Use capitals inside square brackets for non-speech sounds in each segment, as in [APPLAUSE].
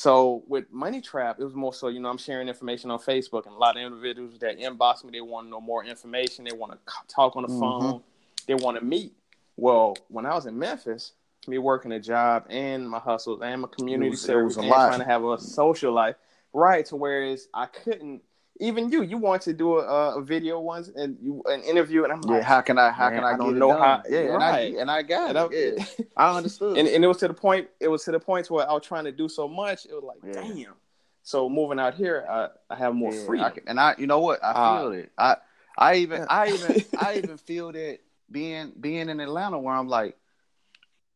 So with Money Tribe, it was more so, you know, I'm sharing information on Facebook, and a lot of individuals that inbox me, they want to know more information, they want to talk on the Mhm. phone, they want to meet. Well, when I was in Memphis, me working a job and my hustles and my community was- it service was a and lot. trying to have a social life, right? To whereas I couldn't. Even you, you want to do a, a video once and you an interview, and I'm like, Yeah, how can I? How Man, can I, I don't it know how- Yeah, and. I and I got and I- it. Yeah, [LAUGHS] I understood. and, and it was to the point it was to the point where I was trying to do so much it was like Yeah. damn so moving out here I, I have more Yeah, freedom I and I, you know what? I Uh, feel it. I, I even, I [LAUGHS] even, I even feel that being being in Atlanta, where I'm like,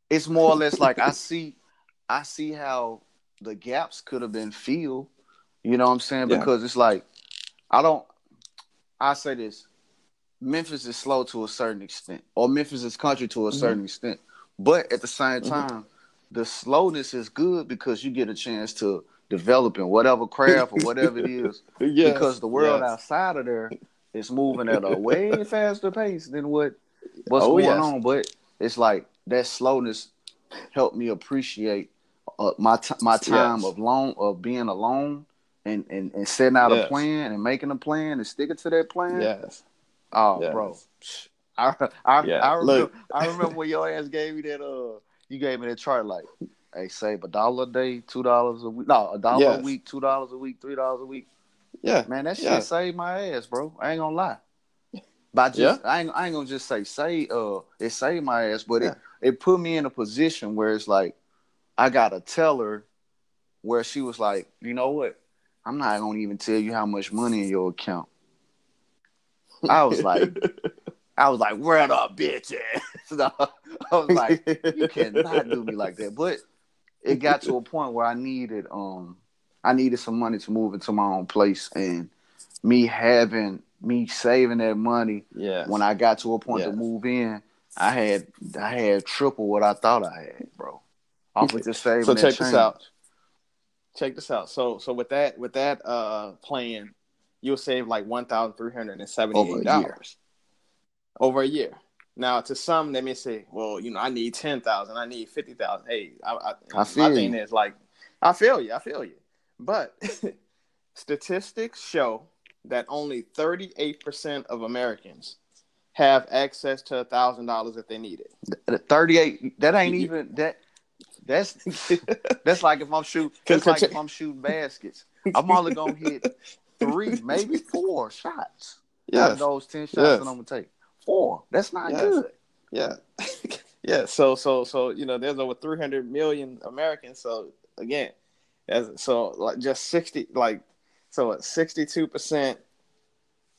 it's more or less like I [LAUGHS] see, I see how the gaps could have been filled. You know what I'm saying? Because it's like, I don't. I say this: Memphis is slow to a certain extent, or Memphis is country to a Mhm. certain extent. But at the same Mhm. time, the slowness is good because you get a chance to develop in whatever craft or whatever it is [LAUGHS] yes, because the world yes. outside of there is moving at a [LAUGHS] way faster pace than what what's Oh, going yes. on. But it's like that slowness helped me appreciate uh, my t- my time of long of being alone and, and and setting out a plan and making a plan and sticking to that plan. yes Oh, Yes. bro. I I, Yeah, I remember look. I remember when your ass gave me that uh you gave me that chart like hey save a dollar a day, two dollars a week. No, a dollar Yes. a week, two dollars a week, three dollars a week. yeah Man, that shit Yeah. saved my ass, bro. I ain't gonna lie. But I just I, ain't, I ain't gonna just say say uh it saved my ass, but it, it put me in a position where it's like I gotta tell her where she was like, you know what? I'm not gonna even tell you how much money in your account. I was like, [LAUGHS] I was like, where the bitch at? [LAUGHS] So, I was like, you cannot do me like that. But it got to a point where I needed um I needed some money to move into my own place and me having me saving that money yes when I got to a point to move in, I had I had triple what I thought I had, bro. Off of just saving so check this out check this out. So so with that with that uh plan you'll save like one thousand three hundred and seventy Over a eight year. dollars. Over a year. Now to some they may say well you know i need 10000 i need 50000 hey i, I, I feel my thing you. is like i feel you i feel you. But [LAUGHS] statistics show that only 38% of americans have access to a thousand dollars if they need it 38 that ain't even that that's [LAUGHS] that's like if I'm shooting [LAUGHS] that's like if I'm shooting baskets. I'm only gonna hit three, maybe four shots. Of those ten shots Yes. that I'm gonna take. Four. That's not Yes. good. Yeah. [LAUGHS] yeah. So so so you know, there's over 300 million Americans. So again, as so like just 60 like so 62 percent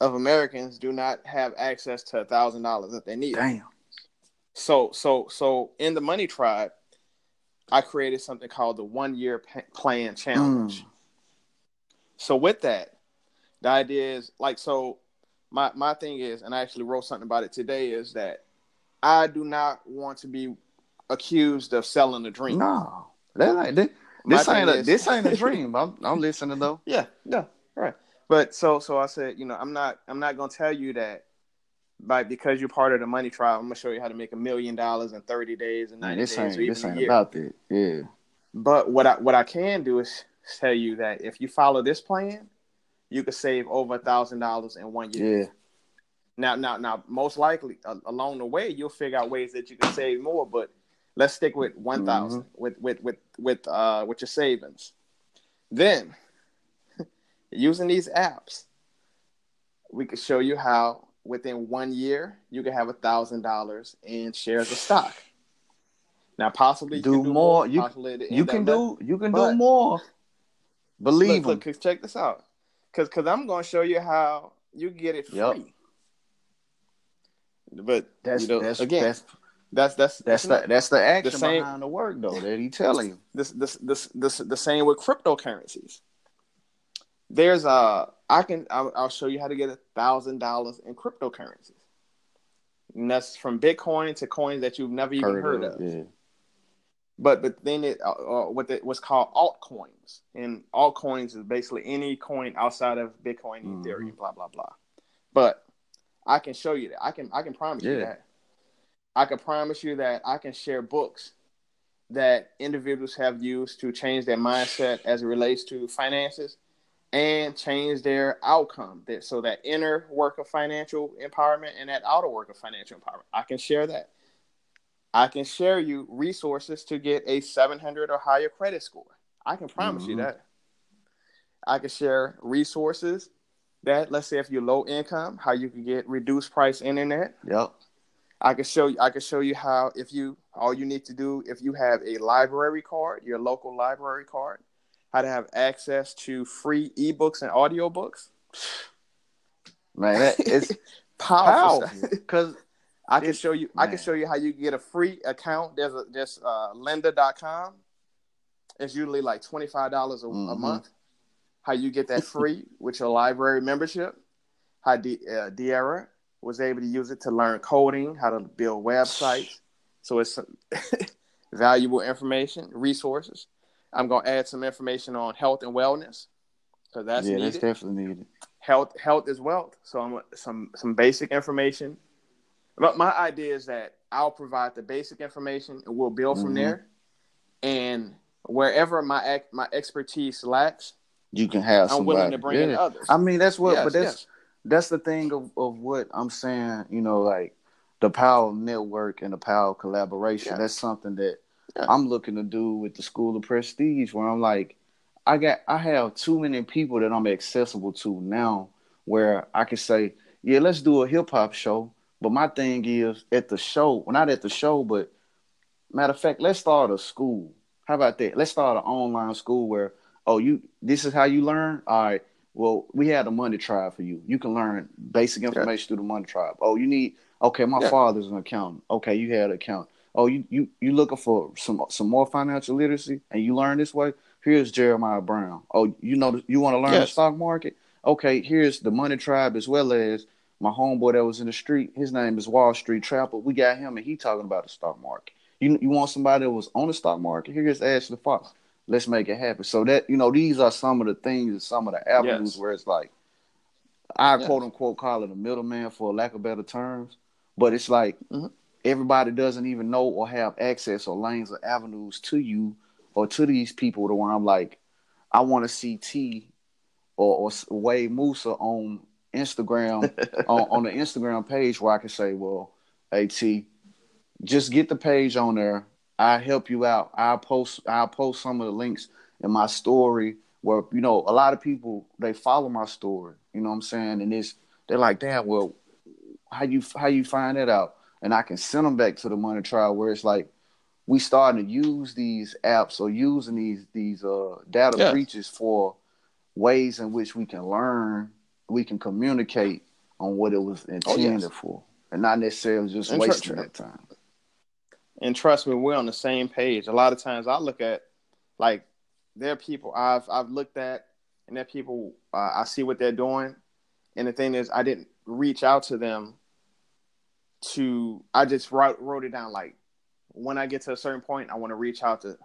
of Americans do not have access to a thousand dollars that they need. Damn. So so so in the Money Tribe, I created something called the One Year Plan Challenge. Mm. So with that, the idea is like so. My my thing is, and I actually wrote something about it today, is that I do not want to be accused of selling a dream. No. That ain't this, My this ain't a is- this ain't a [LAUGHS] dream. I'm I'm listening though. Yeah, yeah, right. But so so I said, you know, I'm not I'm not gonna tell you that by because you're part of the money tribe, I'm gonna show you how to make a million dollars in 30 days and 90 this days ain't or even this a ain't year. about that. Yeah. But what I what I can do is tell you that if you follow this plan, you could save over a thousand dollars in one year. Yeah. Now, now, now, most likely uh, along the way, you'll figure out ways that you can save more. But let's stick with one with with with with uh with your savings. Then, [LAUGHS] using these apps, we could show you how within one year you can have a thousand dollars in shares of stock. Now, possibly you Do do more. You- possibly You can do you can but- do more. Believe look, look, check this out. Cause, cause I'm gonna show you how you get it free. Yep. But That's you know, that's again, that's that's that's that's the that's the action same- behind the work though that he telling you. this this this this the same with cryptocurrencies. There's a I can I'll, I'll show you how to get a thousand dollars in cryptocurrencies. And that's from Bitcoin to coins that you've never even heard, of. Yeah. But but then it uh, uh, what the, what's called altcoins, and altcoins is basically any coin outside of Bitcoin, Mhm. Ethereum, blah blah blah. But I can show you that. I can I can promise you that. I can promise you that I can share books that individuals have used to change their mindset as it relates to finances and change their outcome. That so that inner work of financial empowerment and that outer work of financial empowerment. I can share that. I can share you resources to get a 700 or higher credit score. I can promise mm-hmm. you that. I can share resources that let's say if you're low income how you can get reduced price internet. Yep. I can show you i can show you how if you all you need to do if you have a library card your local library card how to have access to free ebooks and audiobooks. Man, that [LAUGHS] is powerful. Because I can show you man. I can show you how you get a free account. There's a there's uh lynda.com. It's usually like twenty five dollars mm-hmm. a month. How you get that [LAUGHS] free with your library membership. How D, uh, Diera was able to use it to learn coding, how to build websites. So it's [LAUGHS] valuable information, resources. I'm gonna add some information on health and wellness because that's yeah, needed. that's definitely needed. Health, health is wealth. So I'm some some basic information. But my idea is that I'll provide the basic information and we'll build mm-hmm. from there. And wherever my my expertise lacks, you can have. I'm willing to bring yeah. in others. I mean, that's what. Yes, but that's yes. that's the thing of of what I'm saying. You know, like the power of network and the power of collaboration. Yeah. That's something that. I'm looking to do with the School of Prestige, where I'm like, I got I have too many people that I'm accessible to now, where I can say, yeah, let's do a hip hop show. But my thing is at the show, well, not at the show, but matter of fact, let's start a school. How about that? Let's start an online school where, oh, you this is how you learn. All right. Well, we had a money tribe for you. You can learn basic information yeah. through the money tribe. Oh, you need okay, my yeah. father's an accountant. Okay, you had an account oh, you you you looking for some some more financial literacy and you learn this way? Here's Jeremiah Brown. Oh, you know you want to learn yes. the stock market? Okay, here's the Money Tribe as well as my homeboy that was in the street. His name is Wall Street Trapper. We got him and he talking about the stock market. You you want somebody that was on the stock market? Here's Ashley Fox. Let's make it happen. So that you know these are some of the things and some of the avenues yes. where it's like I yes. quote unquote call it a middleman for lack of better terms, but it's like. Mm-hmm everybody doesn't even know or have access or lanes or avenues to you or to these people to where I'm like, I want to see T or, or Wade Musa on Instagram [LAUGHS] on, on the Instagram page where I can say, well, hey T, just get the page on there. I help you out. I'll post I'll post some of the links in my story where you know a lot of people they follow my story. You know what I'm saying? And it's they're like, damn, well, how you how you find that out? And I can send them back to the money tribe where it's like we starting to use these apps or using these these uh, data yeah. breaches for ways in which we can learn, we can communicate on what it was intended oh, yes. for, and not necessarily just and wasting tr- that time. And trust me, we're on the same page. A lot of times, I look at like there are people I've I've looked at, and there are people uh, I see what they're doing, and the thing is, I didn't reach out to them to I just wrote wrote it down like when I get to a certain point, I want to reach out to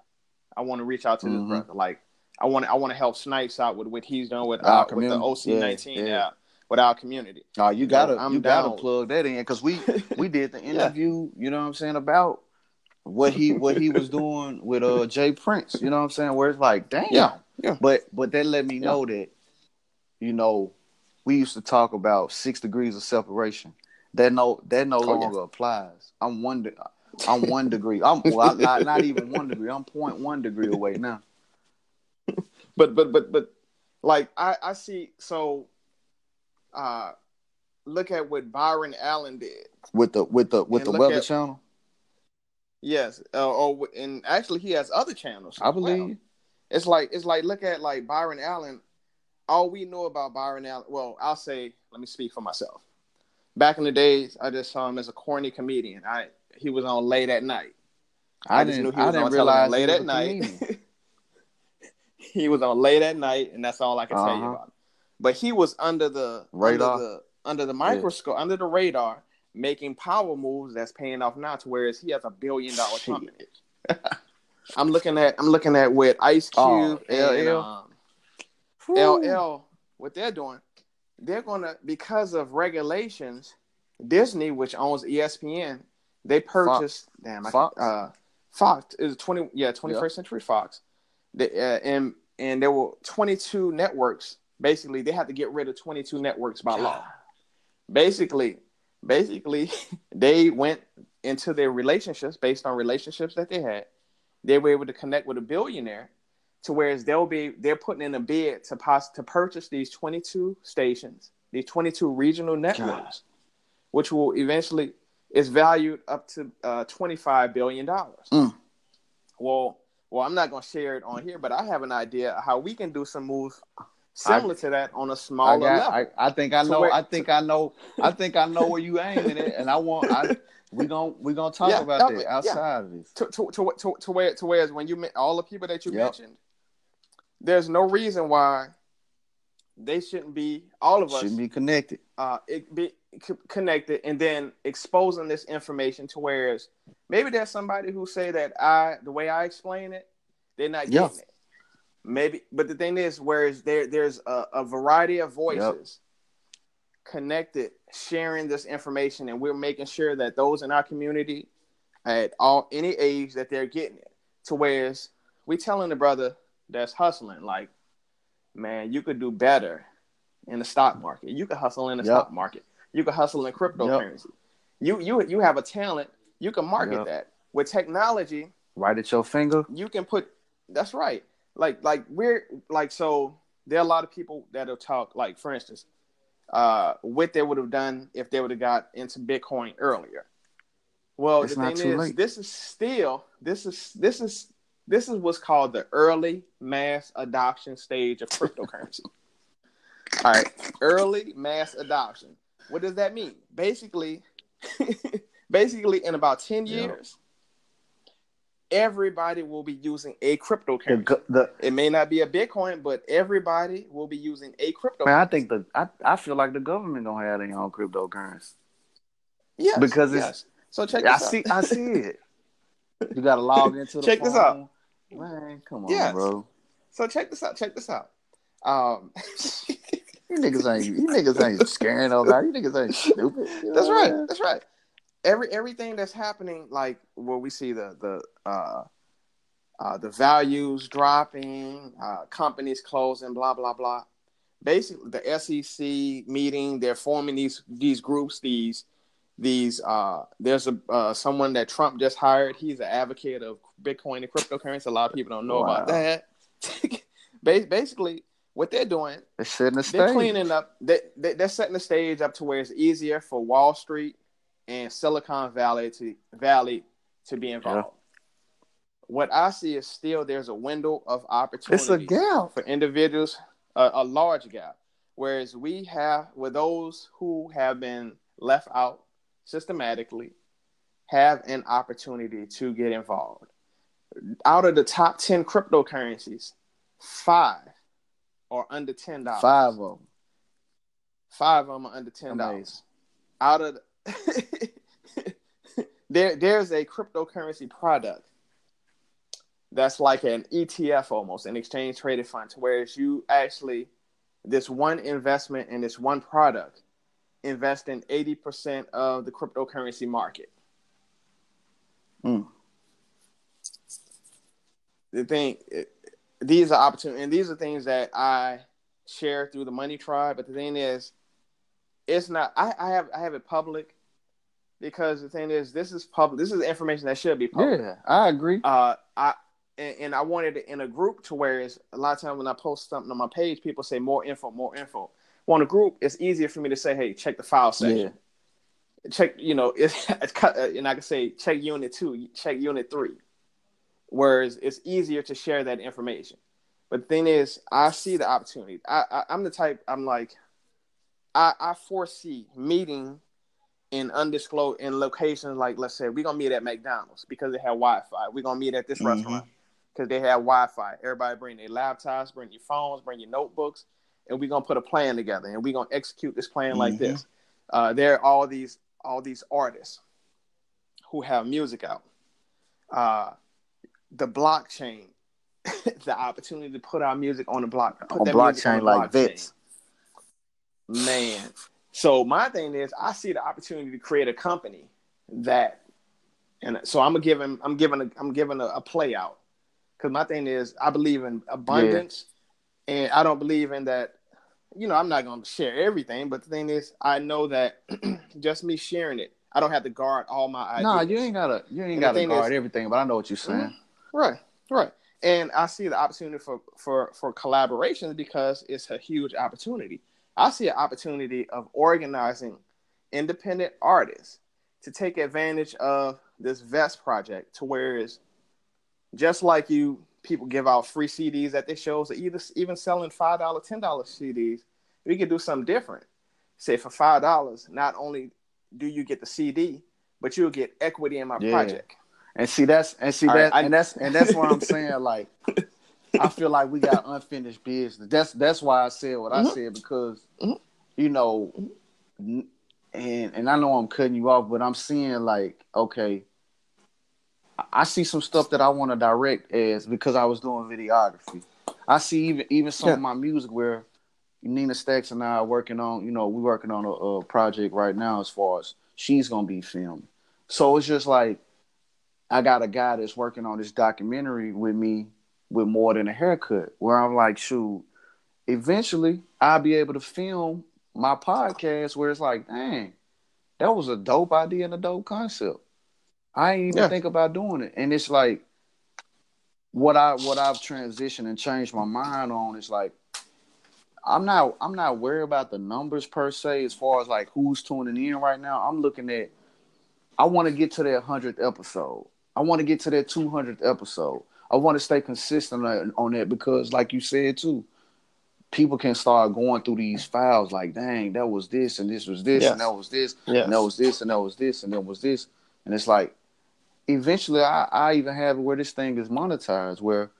I want to reach out to mm-hmm. this brother. Like I want I want to help Snipes out with what he's doing with our, with the OC nineteen yeah, yeah. with our community. Oh, you gotta you, you gotta plug that in because we [LAUGHS] we did the interview. yeah. You know what I'm saying about what he what he was doing with uh Jay Prince. You know what I'm saying? Where it's like, damn. Yeah. yeah. But but that let me know that you know we used to talk about six degrees of separation that no that no oh, longer yeah. applies. I'm one de- I'm one degree. I'm well, not not even one degree. I'm 0.1 degree away now. [LAUGHS] But but but but like I I see so uh look at what Byron Allen did with the with the with and the weather at, channel. Yes, uh, or and actually he has other channels. I believe well. it's like it's like look at like Byron Allen. All we know about Byron Allen. Well, I'll say. Let me speak for myself back in the days, I just saw him as a corny comedian. I he was on late at night. I, I just knew he was on realize late at night. [LAUGHS] he was on late at night, and that's all I can uh-huh. tell you uh-huh. about him. But he was under the radar, under the, under the microscope, yeah. under the radar, making power moves that's paying off now. To whereas he has a billion dollar company. [LAUGHS] I'm looking at I'm looking at with Ice oh, Cube oh, and um, LL what they're doing they're gonna because of regulations. Disney, which owns ESPN, they purchased. Fox. Damn, I, Fox. Uh, Fox is twenty yeah twenty first century Fox, the, uh, and and there were twenty two networks. Basically, they had to get rid of twenty two networks by law. Basically, basically, [LAUGHS] they went into their relationships based on relationships that they had. They were able to connect with a billionaire, to whereas they'll be they're putting in a bid to pos- to purchase these twenty two stations, these twenty two regional networks, God. which will eventually is valued up to uh, $25 billion. Mm. Well, well, I'm not going to share it on here, but I have an idea how we can do some moves similar I, to that on a smaller I got, level. I, I, think I know. Where, I think to, I know. I think I know where you aiming it, and I want. I, we gonna we gonna talk yeah, about that outside yeah. of this. To to to to, to where to where when you all the people that you yep. mentioned, there's no reason why they shouldn't be all of us shouldn't be connected. Uh, it be connected and then exposing this information to whereas maybe there's somebody who say that I the way I explain it, they're not getting yep. it. Maybe, but the thing is, whereas there there's a, a variety of voices yep. connected, sharing this information, and we're making sure that those in our community, at all any age, that they're getting it. To whereas we telling the brother that's hustling, like, man, you could do better in the stock market. You could hustle in the yep. stock market. You could hustle in cryptocurrency. Yep. You you you have a talent. You can market yep. that with technology. Right at your finger. You can put. That's right. Like like we're like so. There are a lot of people that'll talk. Like for instance, uh, what they would have done if they would have got into Bitcoin earlier. Well, it's the thing is, late. this is still this is this is this is what's called the early mass adoption stage of cryptocurrency. [LAUGHS] All right, early mass adoption. What does that mean? Basically, [LAUGHS] basically, in about ten years, everybody will be using a cryptocurrency. The, the, it may not be a Bitcoin, but everybody will be using a cryptocurrency. Man, I think the I, I feel like the government gonna have their own cryptocurrency. Yeah, because it's yes. so check. I out. see. I see it. [LAUGHS] You got to log into the. check phone. this out. Man, come on, yes. bro. So check this out. Check this out. Um, [LAUGHS] You niggas ain't you niggas ain't scaring nobody. You niggas ain't stupid. You that's right. That's right. Every everything that's happening, like where we see the the uh, uh, the values dropping, uh, companies closing, blah blah blah. Basically, the SEC meeting, they're forming these these groups. These these uh, there's a uh, someone that Trump just hired. He's an advocate of Bitcoin and cryptocurrency. A lot of people don't know wow. about that. [LAUGHS] Basically, what they're doing, they're setting the stage. They're cleaning up. They, they, they're setting the stage up to where it's easier for Wall Street and Silicon Valley to Valley to be involved. Yeah. What I see is still there's a window of opportunity. It's a gap for individuals, a, a large gap. Whereas we have, with those who have been left out systematically, have an opportunity to get involved. Out of the top 10 cryptocurrencies, five are under ten dollars. Five of them. Five of them are under ten dollars. Out of the [LAUGHS] there, there's a cryptocurrency product that's like an ETF almost, an exchange traded fund, whereas you actually this one investment in this one product invest in 80% of the cryptocurrency market. Mm. The thing, these are opportunities, and these are things that I share through the Money Tribe. But the thing is, it's not. I, I have I have it public because the thing is, this is public. This is information that should be public. Yeah, I agree. Uh, I and, and I wanted it in a group to where it's a lot of times when I post something on my page, people say more info, more info. Well, in a group, it's easier for me to say, hey, check the file section. Yeah. Check, you know, [LAUGHS] it's, it's and I can say check unit two, check unit three Whereas it's easier to share that information. But the thing is, I see the opportunity. I, I am the type. I'm like, I I foresee meeting in undisclosed in locations like let's say we're gonna meet at McDonald's because they have Wi-Fi. We're gonna meet at this mm-hmm. restaurant because they have Wi-Fi. Everybody bring their laptops, bring your phones, bring your notebooks, and we're gonna put a plan together and we're gonna execute this plan mm-hmm. like this. Uh, there are all these all these artists who have music out. Uh, the blockchain, [LAUGHS] the opportunity to put our music on the block, on blockchain on like this. Man, so my thing is, I see the opportunity to create a company that and so I'm gonna give him. I'm giving a. I'm giving a, a play out because my thing is I believe in abundance, yeah. and I don't believe in that. You know, I'm not gonna share everything, but the thing is, I know that [CLEARS THROAT] just me sharing it, I don't have to guard all my ideas. No, you ain't gotta. You ain't and gotta guard is, everything, but I know what you're saying. Mm-hmm. Right, right. And I see the opportunity for for for collaborations because it's a huge opportunity. I see an opportunity of organizing independent artists to take advantage of this Vest project to where it's just like you people give out free CDs at their shows or either even selling five dollar, ten dollar CDs, we could do something different. Say for five dollars, not only do you get the CD, but you'll get equity in my yeah. project. And see that's and see All that right, and that's and that's why I'm saying [LAUGHS] like I feel like we got unfinished business. That's that's why I said what mm-hmm. I said because mm-hmm. you know and and I know I'm cutting you off, but I'm seeing like okay, I see some stuff that I want to direct as because I was doing videography. I see even even some yeah. of my music where Nina Stacks and I are working on, you know, we're working on a, a project right now as far as she's gonna be filmed. So it's just like I got a guy that's working on this documentary with me with more than a haircut, where I'm like, shoot, eventually I'll be able to film my podcast where it's like, dang, that was a dope idea and a dope concept. I ain't even yeah. think about doing it. And it's like what I what I've transitioned and changed my mind on is like I'm not I'm not worried about the numbers per se as far as like who's tuning in right now. I'm looking at I want to get to that hundredth episode. I want to get to that two hundredth episode. I want to stay consistent on, on that because, like you said too, people can start going through these files like, dang, that was this and this was this yes. and that was this yes. and that was this and that was this and that was this, and it's like eventually I, I even have where this thing is monetized where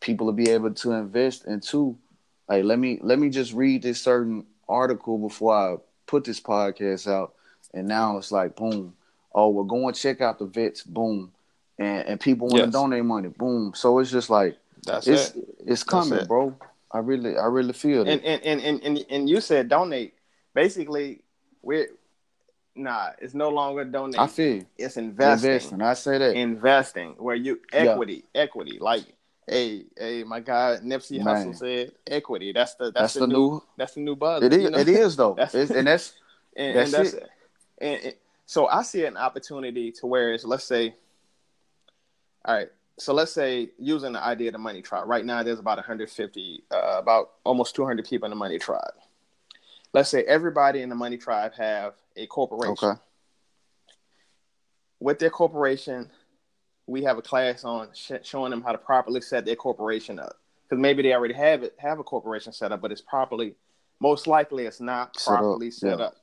people will be able to invest into like let me let me just read this certain article before I put this podcast out. And now it's like boom. Oh we're going to check out the vets. Boom. And and people want to yes. donate money. Boom. So it's just like that's it's it. it's coming it. bro. I really I really feel it. And and, and and and you said donate. Basically we're Nah, it's no longer donating. I feel it's investing. Investing. I say that investing where you equity, yeah. equity. Like, hey, hey, my guy Nipsey Hussle said equity. That's the that's, that's the, the, new, new that's the new buzz. It is. You know? It is though. [LAUGHS] that's, and that's [LAUGHS] and that's, and that's it. And, and so I see an opportunity to where it's let's say, all right. So let's say using the idea of the money tribe. Right now, there's about 150, uh, about almost 200 people in the money tribe. Let's say everybody in the money tribe have a corporation. Okay. With their corporation, we have a class on sh- showing them how to properly set their corporation up. Because maybe they already have it, have a corporation set up, but it's properly, most likely, it's not properly set, up. Set yeah. up.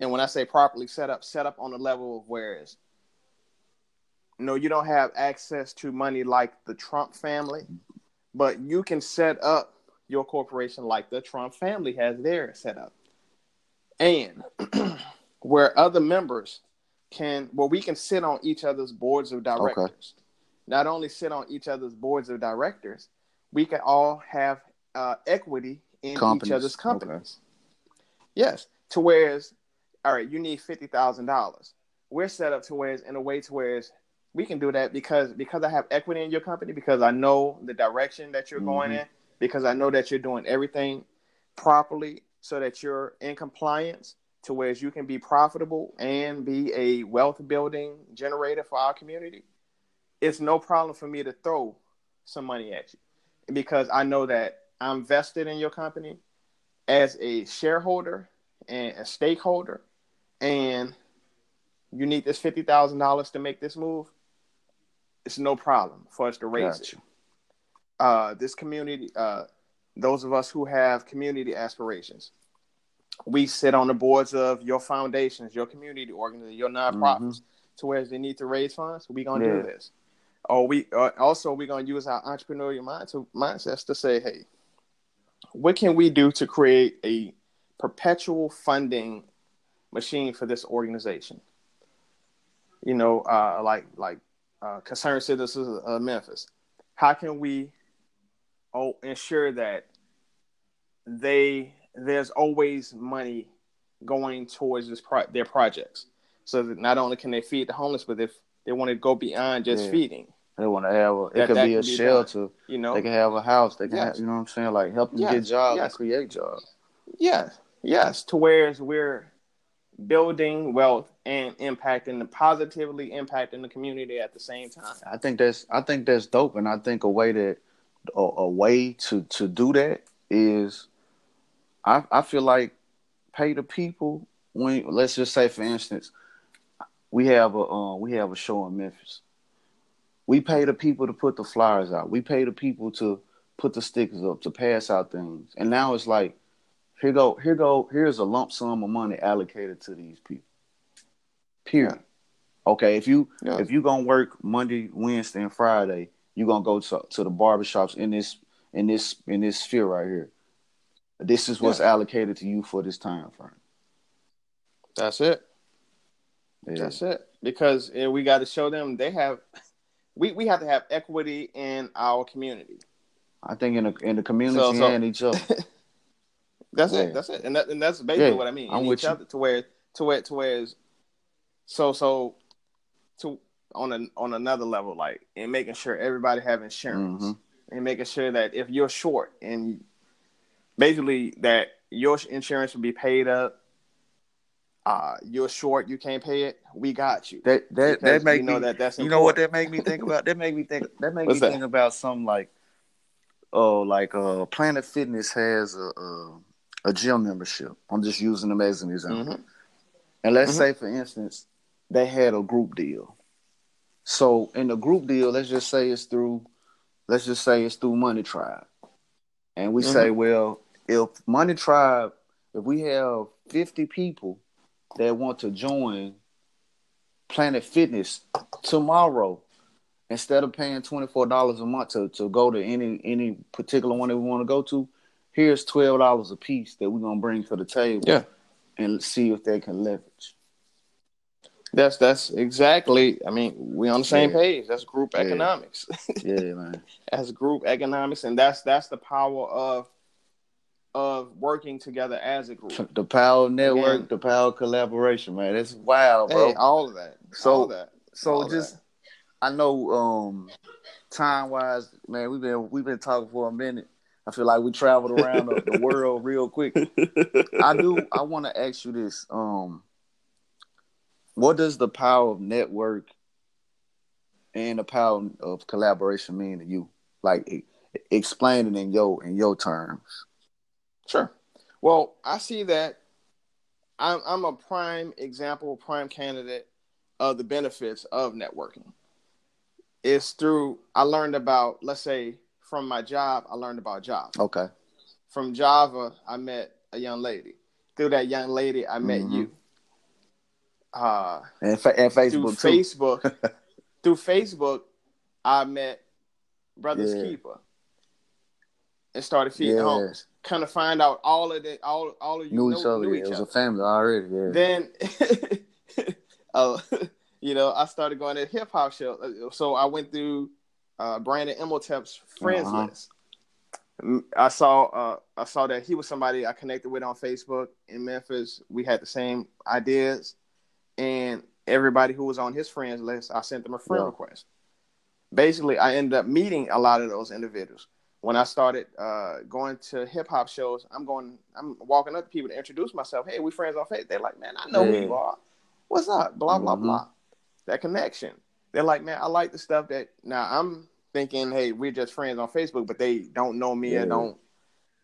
And when I say properly set up, set up on the level of where is, no, you don't have access to money like the Trump family, but you can set up your corporation like the Trump family has their set up. And [CLEARS THROAT] where other members can where we can sit on each other's boards of directors. Okay. Not only sit on each other's boards of directors, we can all have uh, equity in companies. each other's companies. Okay. Yes, to whereas, all right, you need fifty thousand dollars. We're set up to whereas in a way to whereas we can do that because because I have equity in your company because I know the direction that you're mm-hmm. going in because I know that you're doing everything properly so that you're in compliance to where you can be profitable and be a wealth building generator for our community, it's no problem for me to throw some money at you because I know that I'm vested in your company as a shareholder and a stakeholder, and you need this fifty thousand dollars to make this move. It's no problem for us to raise gotcha. it. Uh, this community, uh, those of us who have community aspirations, we sit on the boards of your foundations, your community organizations, your nonprofits, mm-hmm. to where they need to raise funds. We're gonna yeah. do this. Or we uh, also we're gonna use our entrepreneurial mind to, mindsets to say, hey, what can we do to create a perpetual funding machine for this organization? You know, uh, like like uh, concerned citizens of Memphis. How can we oh, ensure that they there's always money going towards this pro- their projects. So that not only can they feed the homeless, but if They want to go beyond just Yeah. feeding. They want to have a, it That- could that be a be shelter. You know, They can have a house. They can, Yes. have, you know what I'm saying? Like help them Yes, get jobs yes. and create jobs. yes, yes, to where we're building wealth and impacting the positively impacting the community at the same time. I think that's I think that's dope, and I think a way that a, a way to to do that is, I I feel like pay the people when let's just say for instance, we have a uh, we have a show in Memphis. We pay the people to put the flyers out. We pay the people to put the stickers up to pass out things, and now it's like here go here go here's a lump sum of money allocated to these people. Period. Okay, if you Yeah. if you gonna work Monday, Wednesday, and Friday, you're gonna go to to the barbershops in this in this in this sphere right here. This is what's allocated to you for this time frame. That's it. Yeah. That's it. Because we got to show them they have. We, we have to have equity in our community. I think in the in the community So- so- and each other. [LAUGHS] That's Yeah. it. That's it. And that, and that's basically Yeah, what I mean. I'm in with each you. other to where to where to where is so so to on an on another level, like and making sure everybody have insurance Mhm. and making sure that if you're short and basically that your insurance will be paid up. Uh, you're short, you can't pay it. We got you. That that that make know me that that's you know what that make me think about? That make me think that make [LAUGHS] What's me that? think about something like oh like uh Planet Fitness has a, a a gym membership. I'm just using them as an example. Mhm. And let's Mhm. say, for instance, they had a group deal. So in the group deal, let's just say it's through, let's just say it's through Money Tribe, and we Mhm. say, well, if Money Tribe, if we have 50 people that want to join Planet Fitness tomorrow, instead of paying twenty four dollars a month to, to go to any any particular one that we want to go to, here's twelve dollars a piece that we're gonna bring to the table Yeah. and see if they can leverage. That's that's exactly. I mean, we on the same Yeah. page. That's group Yeah. economics. [LAUGHS] Yeah, man. That's group economics, and that's that's the power of of working together as a group. The power of network, the power of collaboration, man. It's wild, bro. Hey, all of that. So- all that. so all just that. I know um time wise, man, we've been we've been talking for a minute. I feel like we traveled around the, the world [LAUGHS] real quick. I do I want to ask you this. Um what does the power of network and the power of collaboration mean to you? Like explain it in your in your terms. Sure. Well, I see that I'm I'm a prime example, prime candidate of the benefits of networking. It's through I learned about, let's say, from my job, I learned about Java. Okay. From Java, I met a young lady. Through that young lady, I met Mhm. you. Uh, And, fa- and through Facebook too. Facebook, [LAUGHS] through Facebook, I met Brothers Yeah. Keeper and started feeding Yeah. homes. Kind of find out all of the all all of you Knew know, each other. knew yeah. each It was other. a family already. Yeah. Then, [LAUGHS] uh, [LAUGHS] you know, I started going to hip hop shows. So I went through uh, Brandon Imhotep's friends Uh-huh. list. I saw uh, I saw that he was somebody I connected with on Facebook in Memphis. We had the same ideas, and everybody who was on his friends list, I sent them a friend Yeah. request. Basically, I ended up meeting a lot of those individuals. When I started uh, going to hip hop shows, I'm going, I'm walking up to people to introduce myself. Hey, we friends on Facebook. They're like, man, I know who you are. What's up? Blah blah Mhm. blah. That connection. They're like, man, I like the stuff that. Now I'm thinking, hey, we're just friends on Facebook, but they don't know me Yeah. or don't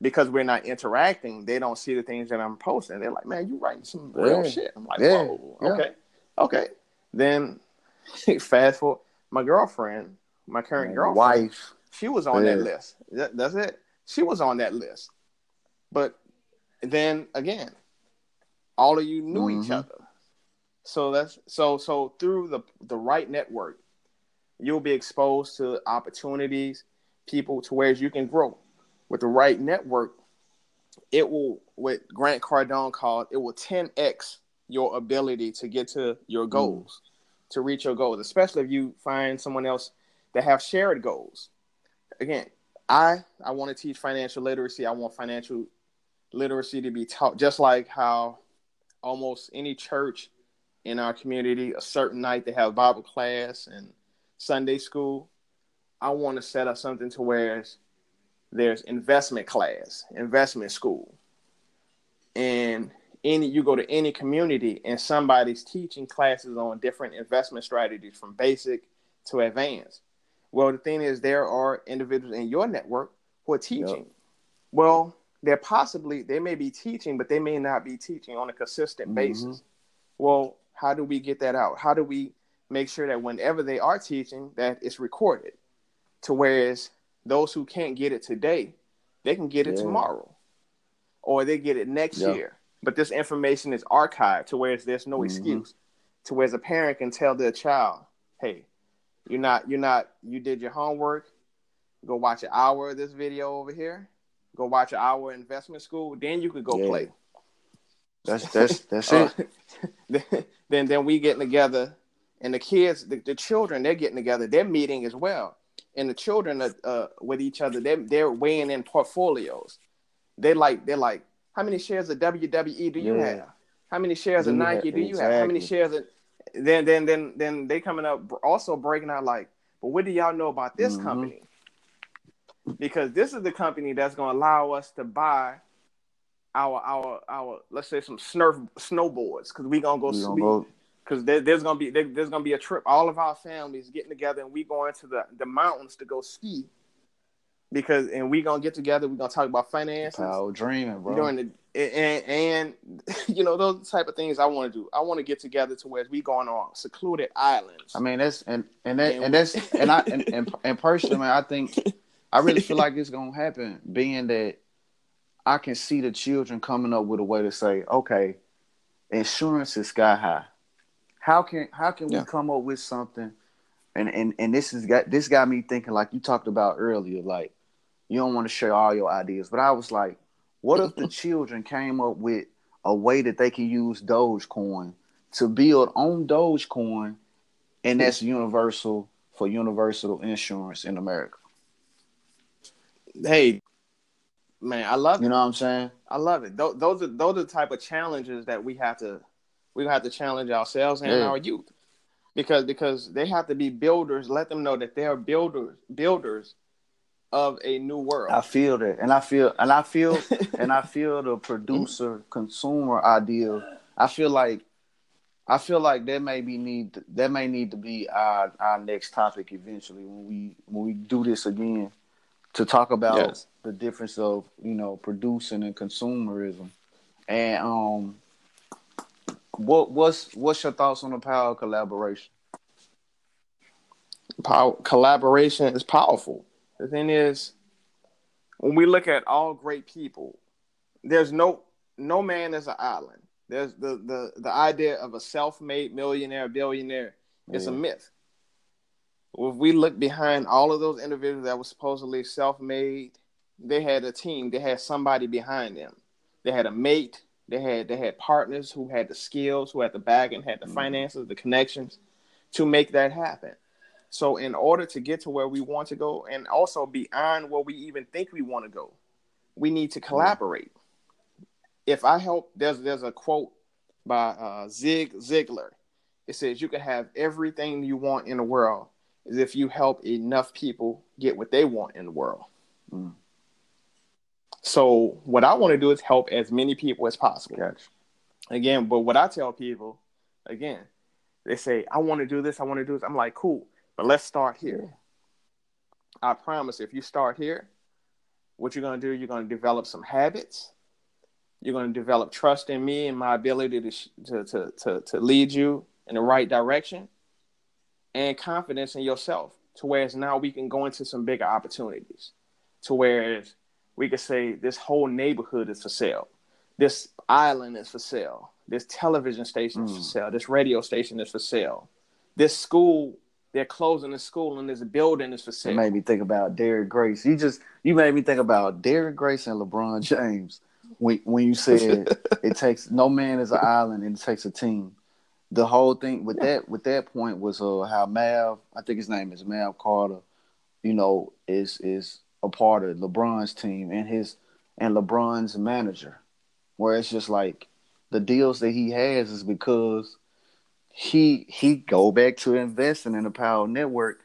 because we're not interacting. They don't see the things that I'm posting. They're like, man, you writing some real shit. I'm like, Yeah. whoa, Yeah. okay, okay. Then [LAUGHS] fast forward, my girlfriend, my current My girlfriend, wife. She was on that list. That- that's it. She was on that list. But then again, all of you knew each Mhm. other. So that's so so through the the right network, you'll be exposed to opportunities, people to where you can grow. With the right network, it will what Grant Cardone called it will 10x your ability to get to your goals, to reach your goals, especially if you find someone else that have shared goals. Again, I I want to teach financial literacy. I want financial literacy to be taught just like how almost any church in our community a certain night they have Bible class and Sunday school. I want to set up something to where there's investment class, investment school, and any you go to any community and somebody's teaching classes on different investment strategies from basic to advanced. Well, the thing is, there are individuals in your network who are teaching. Yep. Well, they're possibly they may be teaching, but they may not be teaching on a consistent mm-hmm. basis. Well, how do we get that out? How do we make sure that whenever they are teaching, that it's recorded, to whereas those who can't get it today, they can get it yeah. tomorrow, or they get it next yep. year. But this information is archived to where there's no mm-hmm. excuse, to where a parent can tell their child, "Hey, you're not, you're not, you did your homework. Go watch an hour of this video over here. Go watch an hour investment school. Then you could go yeah. play." That's that's [LAUGHS] that's uh, it. [LAUGHS] then then we getting together, and the kids, the, the children, they're getting together. They're meeting as well, and the children are uh, with each other. They they're weighing in portfolios. They like they're like, how many shares of WWE do you yeah. have? How many shares of Nike do you exactly. have? How many shares of then then then then they coming up also breaking out like, but what do y'all know about this mm-hmm. company? Because this is the company that's going to allow us to buy our our our let's say some snurf snowboards because we gonna go sleep because there, there's gonna be there, there's gonna be a trip. All of our families getting together and we going to the the mountains to go ski because and we gonna get together. We're gonna talk about finances. Power dreaming, bro. During the and and [LAUGHS] you know those type of things I want to do. I want to get together to where we going on secluded islands. I mean that's and and that and, and that's and I and, [LAUGHS] and and personally, man, I think I really feel like it's gonna happen, being that I can see the children coming up with a way to say, okay, insurance is sky high. How can how can yeah. we come up with something? And and and this is got this got me thinking like you talked about earlier, like you don't want to share all your ideas, but I was like, what if the children came up with a way that they can use Dogecoin to build on Dogecoin, and that's universal for universal insurance in America? Hey, man, I love it. You know what I'm saying? I love it. Those, those are those are the type of challenges that we have to we have to challenge ourselves and yeah. our youth because because they have to be builders. Let them know that they are builders builders of a new world. I feel that, and I feel and I feel [LAUGHS] and I feel the producer consumer ideal. I feel like I feel like that may be need that may need to be our our next topic eventually when we when we do this again to talk about yes. the difference of you know producing and consumerism, and um, what what's what's your thoughts on the power of collaboration? Power collaboration is powerful. The thing is, when we look at all great people, there's no no man is an island. There's the the the idea of a self-made millionaire, billionaire. It's yeah. a myth if we look behind all of those individuals that were supposedly self-made, they had a team. They had somebody behind them. They had a mate. They had they had partners who had the skills, who had the bag, and had the mm-hmm. finances, the connections to make that happen. So, in order to get to where we want to go, and also beyond where we even think we want to go, we need to collaborate. Mm-hmm. If I help, there's there's a quote by uh, Zig Ziglar. It says, "You can have everything you want in the world, is if you help enough people get what they want in the world. Mm. So what I want to do is help as many people as possible. Gotcha. Again, but what I tell people, again, they say, I want to do this, I want to do this. I'm like, cool, but let's start here. I promise if you start here, what you're going to do, you're going to develop some habits. You're going to develop trust in me and my ability to, to, to, to, to lead you in the right direction and confidence in yourself to whereas now we can go into some bigger opportunities to whereas we could say this whole neighborhood is for sale this island is for sale this television station mm. is for mm. sale this radio station is for sale this school they're closing the school and this building is for sale. It made me think about Derrick Grace. You just you made me think about Derrick Grace and LeBron James when when you said it [LAUGHS] takes no man is an island and it takes a team the whole thing with that with that point was uh how Mav, I think his name is Mav Carter, you know, is is a part of LeBron's team and his and LeBron's manager. Where it's just like the deals that he has is because he he go back to investing in the Power Network.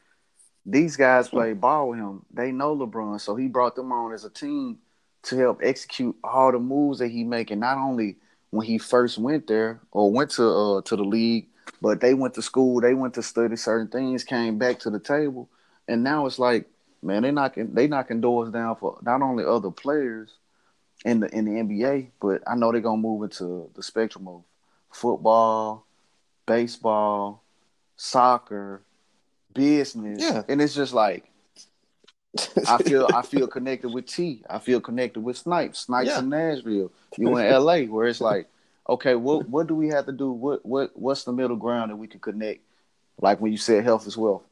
These guys play ball with him. They know LeBron, so he brought them on as a team to help execute all the moves that he making. Not only when he first went there or went to uh, to the league, but they went to school, they went to study certain things, came back to the table, and now it's like, man, they knocking they knocking doors down for not only other players in the in the NBA, but I know they're gonna move into the spectrum of football, baseball, soccer, business, yeah, and it's just like I feel I feel [LAUGHS] connected with T. I feel connected with Snipes. Snipes yeah. in Nashville. You in [LAUGHS] LA, where it's like, okay, what what do we have to do? What what what's the middle ground that we can connect? Like when you said health as well.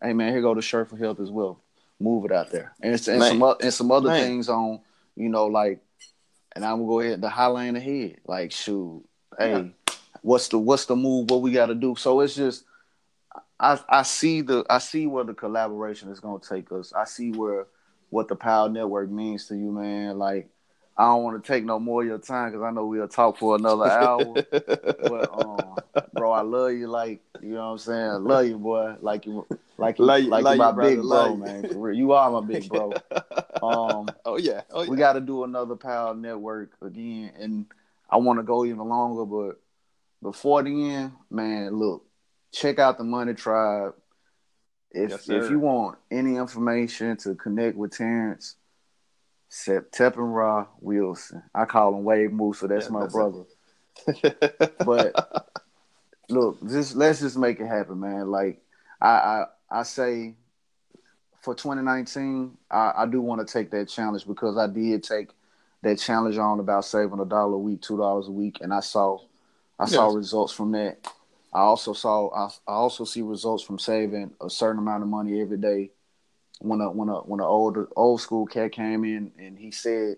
Hey man, here go the shirt for health as well. Move it out there, and, and some and some other man. things on, you know, like, and I'm gonna go ahead the highline ahead. Like, shoot, hey, yeah. What's the what's the move? What we got to do? So it's just I I see the I see where the collaboration is gonna take us. I see where what the Power Network means to you, man. Like I don't want to take no more of your time because I know we'll talk for another hour. [LAUGHS] but um, bro, I love you. Like you know what I'm saying. I love you, boy. Like you, like you, like, like you, my big bro, man. You are my big bro. [LAUGHS] Um, oh yeah, oh yeah. We got to do another Power Network again, and I want to go even longer. But before the end, man, look, check out the Money Tribe. If yes, if you want any information to connect with Terrence, Raw Wilson. I call him Wave Moose, so that's yeah, my that's brother. [LAUGHS] but look, just let's just make it happen, man. Like I I, I say for 2019, I, I do want to take that challenge because I did take that challenge on about saving a dollar a week, two dollars a week, and I saw I yes. saw results from that. I also saw I, I also see results from saving a certain amount of money every day. When a when a when an old old school cat came in and he said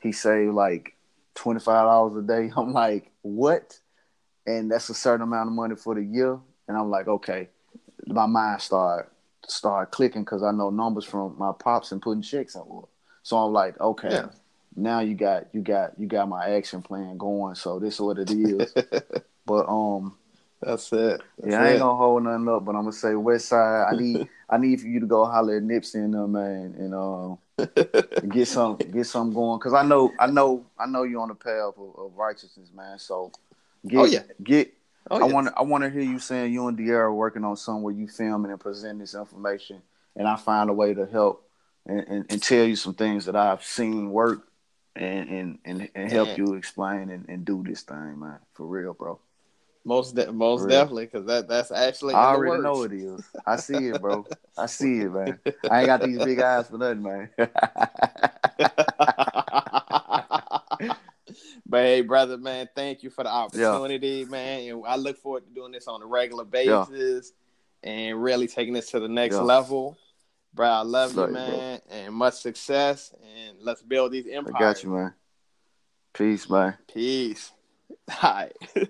he saved like twenty five dollars a day. [LAUGHS] I'm like, what? And that's a certain amount of money for the year. And I'm like, okay. My mind started start clicking because I know numbers from my pops and putting checks on. So I'm like, okay, yeah. Now you got you got you got my action plan going. So this is what it is. [LAUGHS] but um, that's it. That's yeah, I ain't it. gonna hold nothing up, but I'm gonna say West Side. I need [LAUGHS] I need for you to go holler at Nipsey and them, man, and um, [LAUGHS] get some get some going. Cause I know I know I know you're on the path of, of righteousness, man. So get oh, yeah. get. Oh, I yes. want I want to hear you saying you and De'Ara working on something where you filming and present this information, and I find a way to help and, and, and tell you some things that I've seen work and and and, and help you explain and, and do this thing, man. For real, bro. Most de- most Real. definitely, because that that's actually. I already know it is. I see it, bro. I [LAUGHS] see it, man. I ain't got these big eyes for nothing, man. [LAUGHS] but hey, brother, man, thank you for the opportunity, yeah. man. And I look forward to doing this on a regular basis yeah. and really taking this to the next yeah. level. Bro, I love you, man, bro. and much success. And let's build these empires. I got you, man. Peace, man. Peace. [LAUGHS] All right. [LAUGHS]